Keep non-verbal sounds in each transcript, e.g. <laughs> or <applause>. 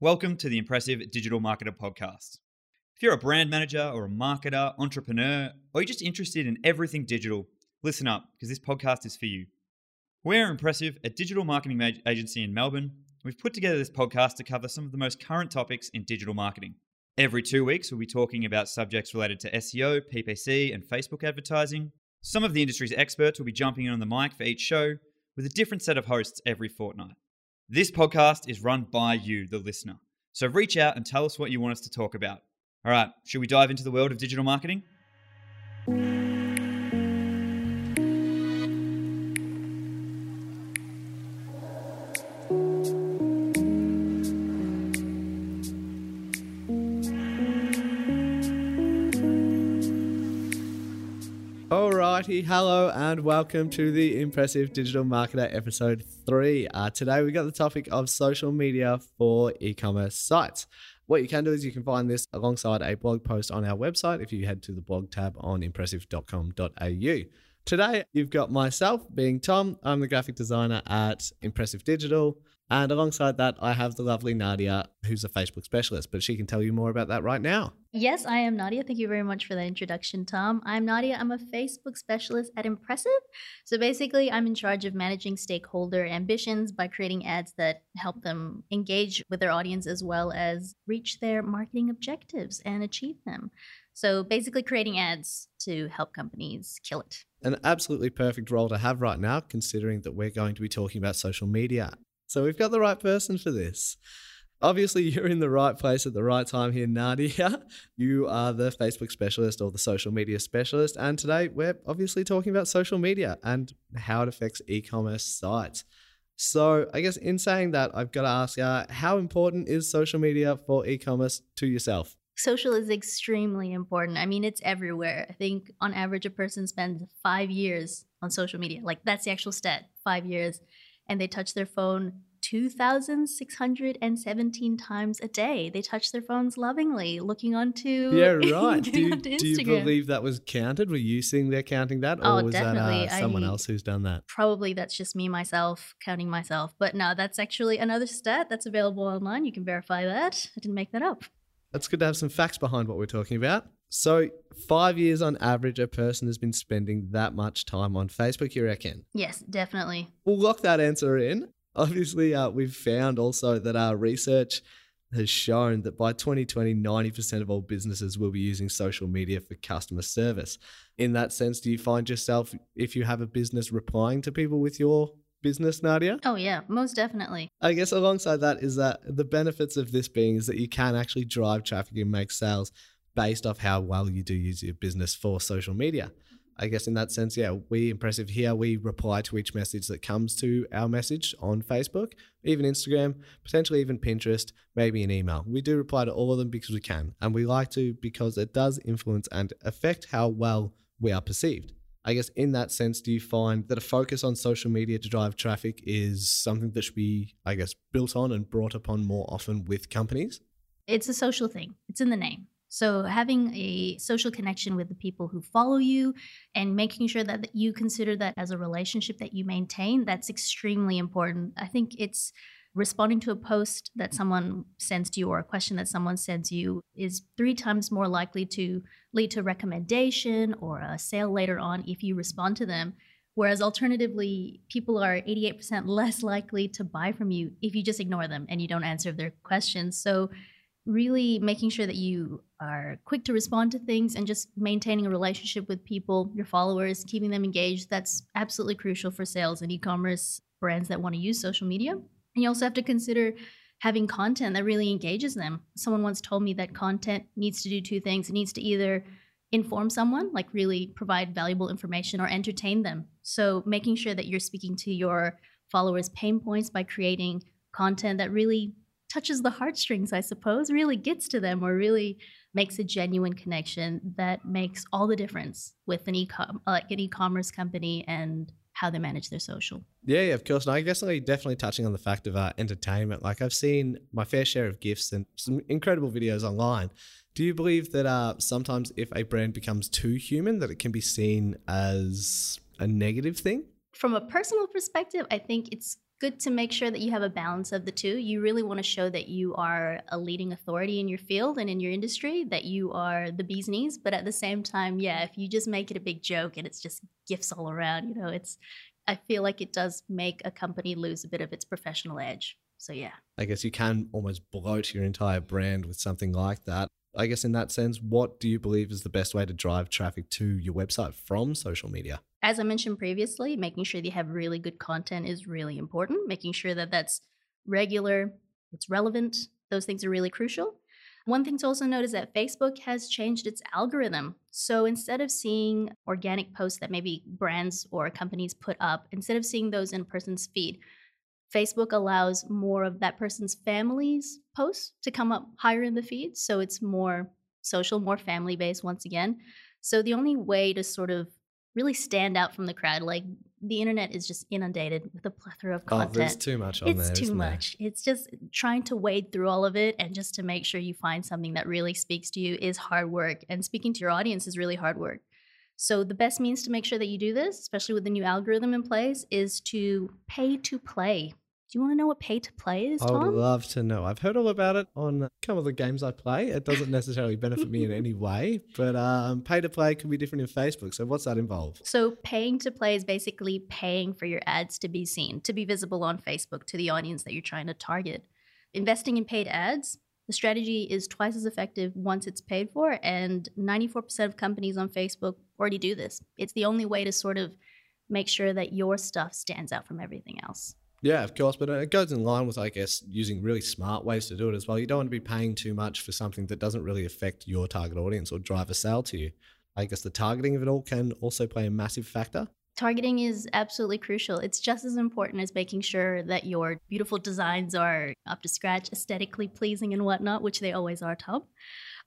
Welcome to the Impressive Digital Marketer Podcast. If you're a brand manager or a marketer, entrepreneur, or you're just interested in everything digital, listen up because this podcast is for you. We're Impressive, a digital marketing agency in Melbourne. We've put together this podcast to cover some of the most current topics in digital marketing. Every two weeks, we'll be talking about subjects related to SEO, PPC, and Facebook advertising. Some of the industry's experts will be jumping in on the mic for each show with a different set of hosts every fortnight. This podcast is run by you, the listener. So reach out and tell us what you want us to talk about. All right, should we dive into the world of digital marketing? Hello and welcome to the Impressive Digital Marketer episode 3. Uh, today we got the topic of social media for e commerce sites. What you can do is you can find this alongside a blog post on our website if you head to the blog tab on impressive.com.au. Today you've got myself being Tom, I'm the graphic designer at Impressive Digital. And alongside that, I have the lovely Nadia, who's a Facebook specialist, but she can tell you more about that right now. Yes, I am Nadia. Thank you very much for that introduction, Tom. I'm Nadia. I'm a Facebook specialist at Impressive. So basically, I'm in charge of managing stakeholder ambitions by creating ads that help them engage with their audience as well as reach their marketing objectives and achieve them. So basically, creating ads to help companies kill it. An absolutely perfect role to have right now, considering that we're going to be talking about social media so we've got the right person for this. Obviously, <laughs> you're in the right place at the right time here, Nadia. You are the Facebook specialist or the social media specialist. And today we're obviously talking about social media and how it affects e commerce sites. So, I guess in saying that, I've got to ask uh, how important is social media for e commerce to yourself? Social is extremely important. I mean, it's everywhere. I think on average, a person spends five years on social media. Like, that's the actual stat five years and they touch their phone 2,617 times a day. They touch their phones lovingly, looking onto. <laughs> Yeah, <laughs> right. do, you, do you believe that was counted? Were you seeing they're counting that? Or oh, was definitely. that uh, someone I, else who's done that? Probably that's just me, myself, counting myself. But no, that's actually another stat that's available online. You can verify that. I didn't make that up. That's good to have some facts behind what we're talking about. So, five years on average, a person has been spending that much time on Facebook, you reckon? Yes, definitely. We'll lock that answer in. Obviously, uh, we've found also that our research has shown that by 2020, 90% of all businesses will be using social media for customer service. In that sense, do you find yourself, if you have a business, replying to people with your business, Nadia? Oh, yeah, most definitely. I guess alongside that is that the benefits of this being is that you can actually drive traffic and make sales based off how well you do use your business for social media. I guess in that sense, yeah, we impressive here. We reply to each message that comes to our message on Facebook, even Instagram, potentially even Pinterest, maybe an email. We do reply to all of them because we can, and we like to because it does influence and affect how well we are perceived. I guess in that sense, do you find that a focus on social media to drive traffic is something that should be, I guess, built on and brought upon more often with companies? It's a social thing. It's in the name. So, having a social connection with the people who follow you and making sure that you consider that as a relationship that you maintain, that's extremely important. I think it's responding to a post that someone sends to you or a question that someone sends you is three times more likely to lead to recommendation or a sale later on if you respond to them. Whereas alternatively, people are 88% <laughs> less likely to buy from you if you just ignore them and you don't answer their questions. So, really making sure that you are quick to respond to things and just maintaining a relationship with people, your followers, keeping them engaged. That's absolutely crucial for sales and e commerce brands that want to use social media. And you also have to consider having content that really engages them. Someone once told me that content needs to do two things it needs to either inform someone, like really provide valuable information, or entertain them. So making sure that you're speaking to your followers' pain points by creating content that really touches the heartstrings, I suppose, really gets to them or really makes a genuine connection that makes all the difference with an e like an e-commerce company and how they manage their social. Yeah, yeah, of course. And I guess like definitely touching on the fact of uh, entertainment. Like I've seen my fair share of GIFs and some incredible videos online. Do you believe that uh, sometimes if a brand becomes too human, that it can be seen as a negative thing? From a personal perspective, I think it's good to make sure that you have a balance of the two. You really want to show that you are a leading authority in your field and in your industry, that you are the bee's knees. But at the same time, yeah, if you just make it a big joke and it's just GIFs all around, you know, it's, I feel like it does make a company lose a bit of its professional edge. So, yeah. I guess you can almost bloat your entire brand with something like that. I guess in that sense, what do you believe is the best way to drive traffic to your website from social media? As I mentioned previously, making sure that you have really good content is really important. Making sure that that's regular, it's relevant. Those things are really crucial. One thing to also note is that Facebook has changed its algorithm. So instead of seeing organic posts that maybe brands or companies put up, instead of seeing those in a person's feed, Facebook allows more of that person's family's posts to come up higher in the feed. So it's more social, more family based once again. So the only way to sort of really stand out from the crowd, like the internet is just inundated with a plethora of content. Oh, there's too much on it's there. too much. There? It's just trying to wade through all of it and just to make sure you find something that really speaks to you is hard work. And speaking to your audience is really hard work. So, the best means to make sure that you do this, especially with the new algorithm in place, is to pay to play. Do you want to know what pay to play is, I would Tom? love to know. I've heard all about it on a couple of the games I play. It doesn't necessarily benefit me in <laughs> any way, but um, pay to play can be different in Facebook. So, what's that involve? So, paying to play is basically paying for your ads to be seen, to be visible on Facebook to the audience that you're trying to target. Investing in paid ads, the strategy is twice as effective once it's paid for, and 94% of companies on Facebook already do this. It's the only way to sort of make sure that your stuff stands out from everything else. Yeah, of course, but it goes in line with, I guess, using really smart ways to do it as well. You don't want to be paying too much for something that doesn't really affect your target audience or drive a sale to you. I guess the targeting of it all can also play a massive factor. Targeting is absolutely crucial. It's just as important as making sure that your beautiful designs are up to scratch, aesthetically pleasing, and whatnot, which they always are, Tom.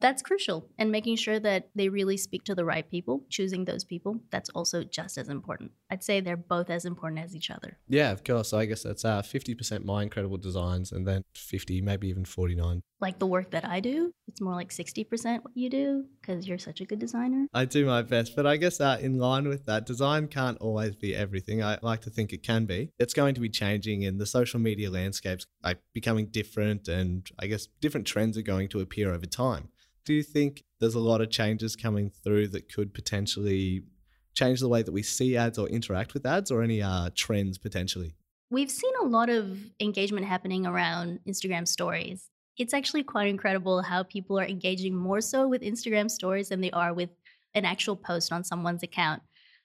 That's crucial. And making sure that they really speak to the right people, choosing those people, that's also just as important. I'd say they're both as important as each other. Yeah, of course. So I guess that's uh, 50% my incredible designs and then 50, maybe even 49. Like the work that I do, it's more like 60% what you do because you're such a good designer. I do my best, but I guess uh, in line with that, design can't always be everything. I like to think it can be. It's going to be changing, and the social media landscapes are becoming different, and I guess different trends are going to appear over time do you think there's a lot of changes coming through that could potentially change the way that we see ads or interact with ads or any uh, trends potentially? We've seen a lot of engagement happening around Instagram stories. It's actually quite incredible how people are engaging more so with Instagram stories than they are with an actual post on someone's account.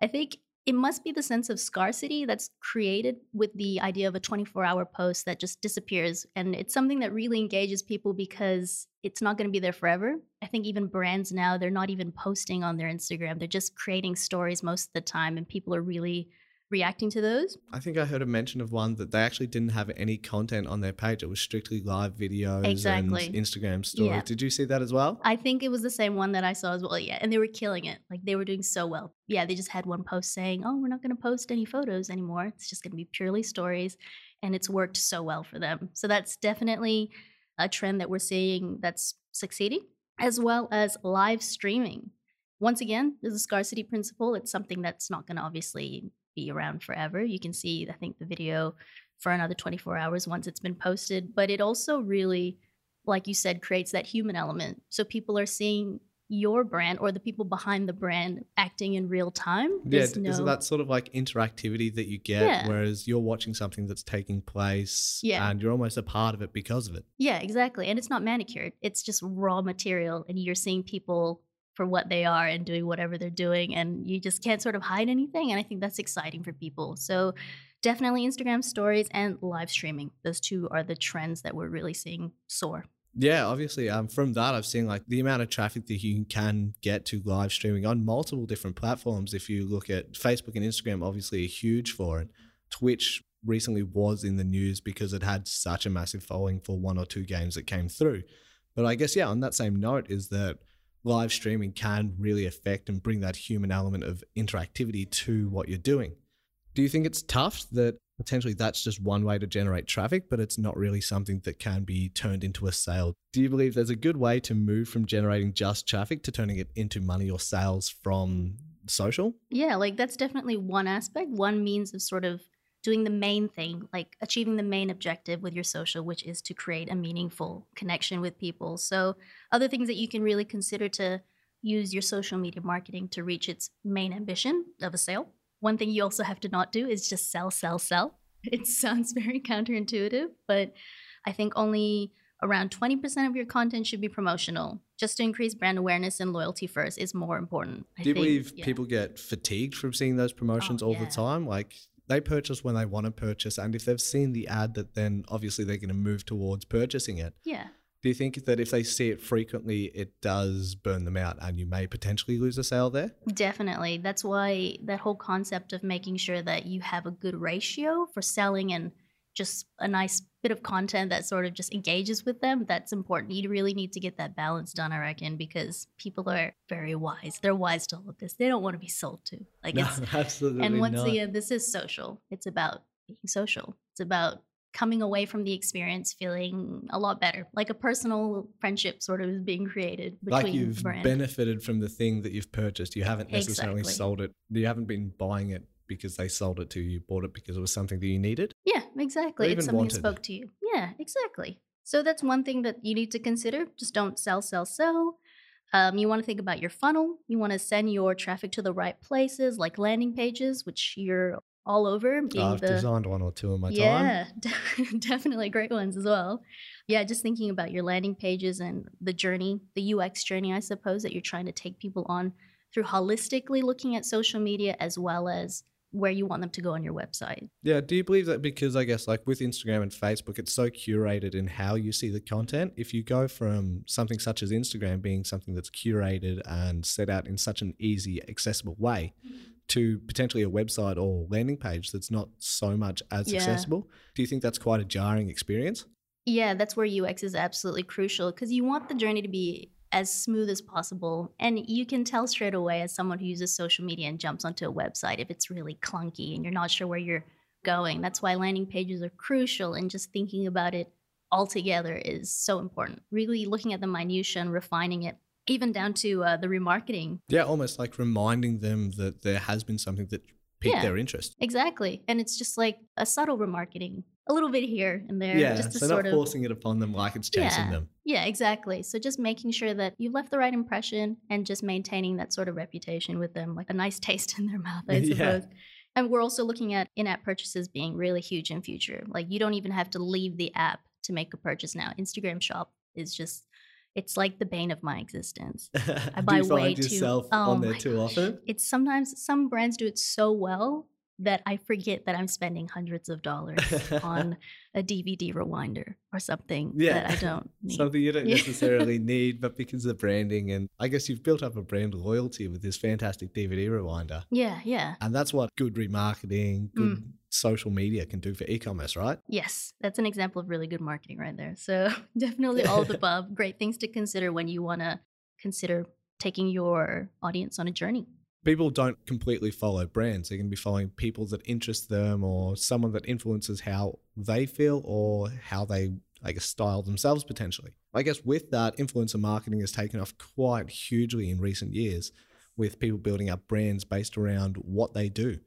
I think it must be the sense of scarcity that's created with the idea of a 24 hour post that just disappears. And it's something that really engages people because it's not going to be there forever. I think even brands now, they're not even posting on their Instagram, they're just creating stories most of the time, and people are really reacting to those. I think I heard a mention of one that they actually didn't have any content on their page. It was strictly live videos exactly. and Instagram stories. Yeah. Did you see that as well? I think it was the same one that I saw as well. Yeah. And they were killing it. Like they were doing so well. Yeah. They just had one post saying, oh, we're not going to post any photos anymore. It's just going to be purely stories. And it's worked so well for them. So that's definitely a trend that we're seeing that's succeeding, as well as live streaming. Once again, there's a scarcity principle. It's something that's not going to obviously be around forever. You can see, I think, the video for another 24 hours once it's been posted. But it also really, like you said, creates that human element. So people are seeing your brand or the people behind the brand acting in real time. Yeah, no... isn't that sort of like interactivity that you get? Yeah. Whereas you're watching something that's taking place yeah. and you're almost a part of it because of it. Yeah, exactly. And it's not manicured, it's just raw material. And you're seeing people for what they are and doing whatever they're doing and you just can't sort of hide anything and i think that's exciting for people. So definitely instagram stories and live streaming those two are the trends that we're really seeing soar. Yeah obviously um, from that i've seen like the amount of traffic that you can get to live streaming on multiple different platforms if you look at facebook and instagram obviously are huge for it. Twitch recently was in the news because it had such a massive following for one or two games that came through. But i guess yeah on that same note is that live streaming can really affect and bring that human element of interactivity to what you're doing. Do you think it's tough that potentially that's just one way to generate traffic, but it's not really something that can be turned into a sale? Do you believe there's a good way to move from generating just traffic to turning it into money or sales from social? Yeah, like that's definitely one aspect, one means of sort of doing the main thing, like achieving the main objective with your social, which is to create a meaningful connection with people. So, other things that you can really consider to use your social media marketing to reach its main ambition of a sale. One thing you also have to not do is just sell, sell, sell. <laughs> It sounds very counterintuitive, but I think only around 20% of your content should be promotional. Just to increase brand awareness and loyalty first is more important. I Do you think. believe Yeah. people get fatigued from seeing those promotions Oh, all yeah. the time? Like they purchase when they want to purchase, and if they've seen the ad, that then obviously they're going to move towards purchasing it. Yeah. Do you think that if they see it frequently, it does burn them out, and you may potentially lose a sale there? Definitely. That's why that whole concept of making sure that you have a good ratio for selling and just a nice bit of content that sort of just engages with them, that's important. You really need to get that balance done, I reckon, because people are very wise. They're wise to all of this. They don't want to be sold to. Like it's <laughs> absolutely and once not. again, this is social. It's about being social. It's about coming away from the experience feeling a lot better, like a personal friendship sort of is being created between like you've brand. benefited from the thing that you've purchased. You haven't necessarily Exactly. sold it. You haven't been buying it because they sold it to you. You bought it because it was something that you needed. Yeah, exactly. It's something wanted. that spoke to you. Yeah, exactly. So that's one thing that you need to consider. Just don't sell, sell, sell. Um, you want to think about your funnel. You want to send your traffic to the right places, like landing pages, which you're all over. Being I've the designed one or two in my time. yeah, <laughs> definitely great ones as well. Yeah, just thinking about your landing pages and the journey, the UX journey, I suppose, that you're trying to take people on through holistically looking at social media as well as where you want them to go on your website. Yeah. Do you believe that because I guess like with Instagram and Facebook, it's so curated in how you see the content? If you go from something such as Instagram being something that's curated and set out in such an easy, accessible way to potentially a website or landing page that's not so much as Yeah. accessible, do you think that's quite a jarring experience? Yeah, that's where UX is absolutely crucial because you want the journey to be as smooth as possible. And you can tell straight away as someone who uses social media and jumps onto a website if it's really clunky and you're not sure where you're going. That's why landing pages are crucial and just thinking about it all together is so important. Really looking at the minutia and refining it, even down to uh, the remarketing Yeah, almost like reminding them that there has been something that piqued Yeah. their interest. Exactly. And it's just like a subtle remarketing, a little bit here and there, Yeah, just to so sort not of forcing it upon them like it's chasing Yeah. them. Yeah, exactly. So just making sure that you've left the right impression and just maintaining that sort of reputation with them, like a nice <laughs> taste in their mouth, I Yeah. suppose. And we're also looking at in-app purchases being really huge in future. Like you don't even have to leave the app to make a purchase now. Instagram Shop is just it's like the bane of my existence. <laughs> I do buy you way find too yourself oh on there too gosh. often? It's sometimes some brands do it so well that I forget that I'm spending hundreds of dollars <laughs> on a DVD rewinder or something Yeah. that I <laughs> don't need. Something you don't necessarily <laughs> need, but because of the branding, and I guess you've built up a brand loyalty with this fantastic DVD rewinder. yeah, yeah. And that's what good remarketing, good Mm. social media can do for e commerce, right? Yes, that's an example of really good marketing right there. So definitely all the above. Great things to consider when you want to consider taking your audience on a journey. People don't completely follow brands. They're going to be following people that interest them or someone that influences how they feel or how they, I guess, style themselves potentially. I guess with that, influencer marketing has taken off quite hugely in recent years with people building up brands based around what they do.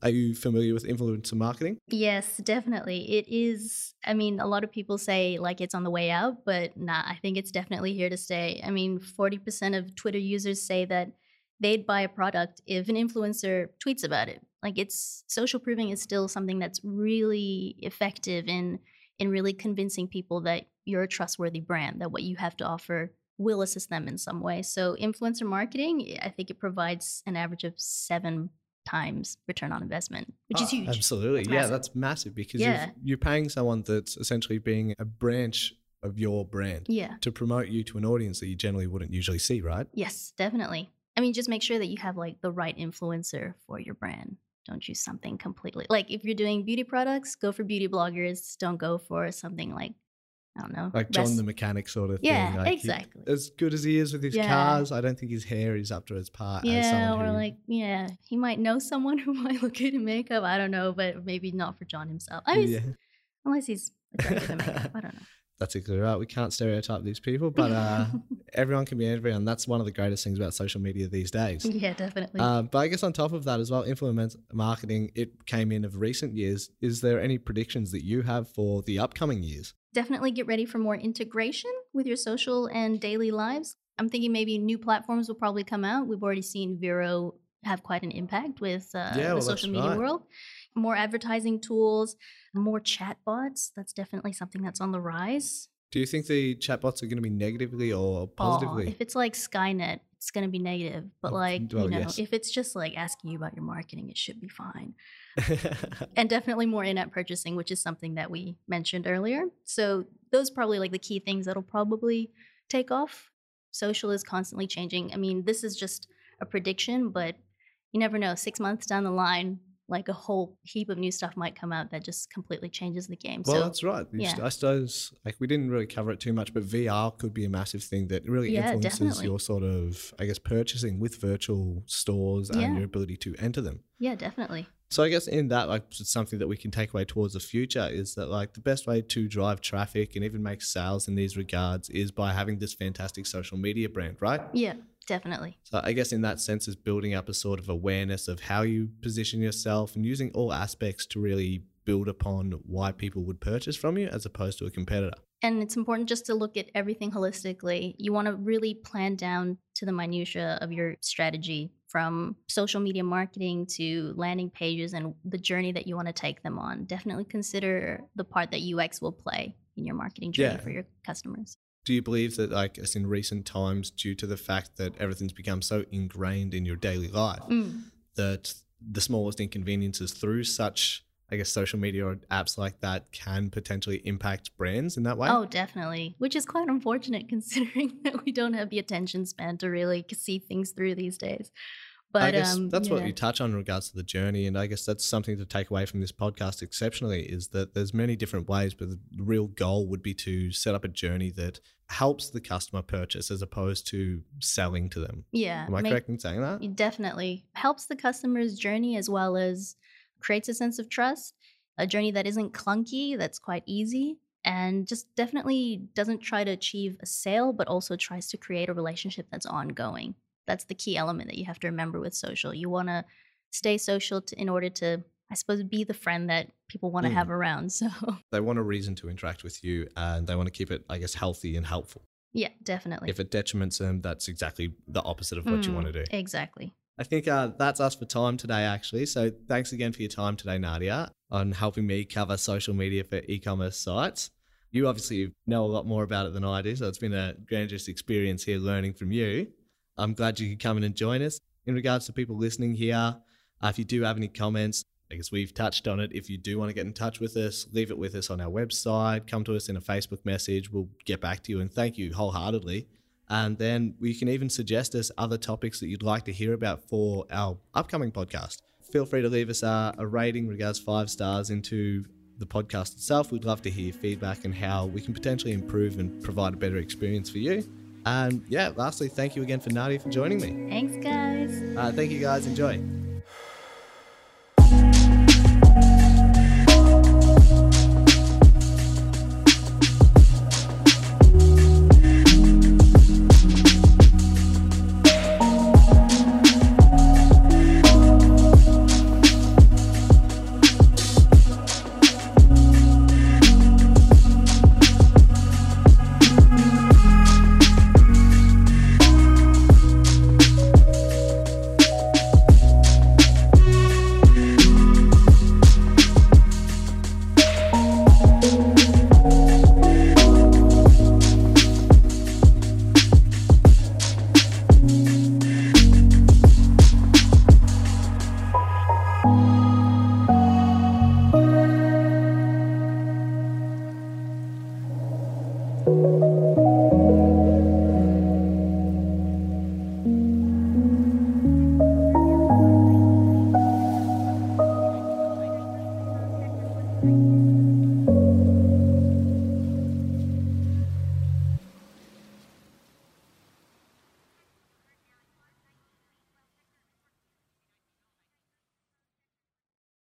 Are you familiar with influencer marketing? Yes, definitely. It is. I mean, a lot of people say like it's on the way out, but nah, I think it's definitely here to stay. I mean, 40% of Twitter users say that they'd buy a product if an influencer tweets about it. Like it's social proving is still something that's really effective in in really convincing people that you're a trustworthy brand, that what you have to offer will assist them in some way. So influencer marketing, I think it provides an average of 7 times return on investment, which is Oh, huge. Absolutely. That's yeah, that's massive because Yeah. you're paying someone that's essentially being a branch of your brand Yeah. to promote you to an audience that you generally wouldn't usually see, right? Yes, definitely. I mean, just make sure that you have like the right influencer for your brand. Don't choose something completely like if you're doing beauty products, go for beauty bloggers. Don't go for something like I don't know, Like John rest- the mechanic sort of Yeah, thing. Like he- exactly. as good as he is with his Yeah. cars, I don't think his hair is up to his part. yeah, or who, like yeah, he might know someone <laughs> who might look good in makeup. I don't know, but maybe not for John himself. I mean, yeah. unless he's attractive in makeup. <laughs> I don't know. That's exactly right. We can't stereotype these people, but uh, <laughs> everyone can be everyone. That's one of the greatest things about social media these days. yeah, definitely. Um, but I guess on top of that as well, influence marketing, it came in of recent years. Is there any predictions that you have for the upcoming years? definitely get ready for more integration with your social and daily lives. I'm thinking maybe new platforms will probably come out. We've already seen Vero have quite an impact with uh, Yeah, well, the social media right. world. More advertising tools, more chatbots. That's definitely something that's on the rise. Do you think the chatbots are going to be negatively or Oh, positively? if it's like Skynet, it's going to be negative. But Oh, like, well, you know, yes. if it's just like asking you about your marketing, it should be fine. <laughs> and definitely more in-app purchasing which is something that we mentioned earlier so those are probably like the key things that'll probably take off social is constantly changing i mean this is just a prediction but you never know six months down the line like a whole heap of new stuff might come out that just completely changes the game well, so that's right. Yeah. I suppose like we didn't really cover it too much, but VR could be a massive thing that really Yeah, influences definitely. your sort of, I guess, purchasing with virtual stores and Yeah. your ability to enter them. yeah definitely So I guess in that, like something that we can take away towards the future is that like the best way to drive traffic and even make sales in these regards is by having this fantastic social media brand, right? yeah definitely So I guess in that sense is building up a sort of awareness of how you position yourself and using all aspects to really build upon why people would purchase from you as opposed to a competitor. and it's important just to look at everything holistically. You want to really plan down to the minutia of your strategy from social media marketing to landing pages and the journey that you want to take them on. Definitely consider the part that UX will play in your marketing journey Yeah. for your customers. Do you believe that like as in recent times due to the fact that everything's become so ingrained in your daily life Mm. that the smallest inconveniences through such I guess social media or apps like that can potentially impact brands in that way? Oh, definitely. Which is quite unfortunate <laughs> considering that we don't have the attention span to really see things through these days. But I guess um, that's what you touch on in regards to the journey, and I guess that's something to take away from this podcast exceptionally is that there's many different ways, but the real goal would be to set up a journey that helps the customer purchase as opposed to selling to them. yeah. Am I make- correct in saying that? It definitely helps the customer's journey as well as creates a sense of trust, a journey that isn't clunky, that's quite easy, and just definitely doesn't try to achieve a sale, but also tries to create a relationship that's ongoing. That's the key element that you have to remember with social. You want to stay social to, in order to, I suppose, be the friend that people want to Mm. have around. <laughs> So, They want a reason to interact with you, and they want to keep it, I guess, healthy and helpful. yeah, definitely. If it detriments them, that's exactly the opposite of what you Mm, want to do. Exactly. I think uh, that's us for time today, actually. So thanks again for your time today, Nadia, on helping me cover social media for e-commerce sites. You obviously know a lot more about it than I do, so it's been a grandiose experience here learning from you. I'm glad you could come in and join us. In regards to people listening here, uh, if you do have any comments, I guess we've touched on it. If you do want to get in touch with us, leave it with us on our website. Come to us in a Facebook message. We'll get back to you and thank you wholeheartedly. And then you can even suggest us other topics that you'd like to hear about for our upcoming podcast. Feel free to leave us a, a rating, regards five stars into the podcast itself. We'd love to hear feedback and how we can potentially improve and provide a better experience for you. And yeah, lastly, thank you again for Nadia for joining me. Thanks, guys. Uh, thank you guys. Enjoy.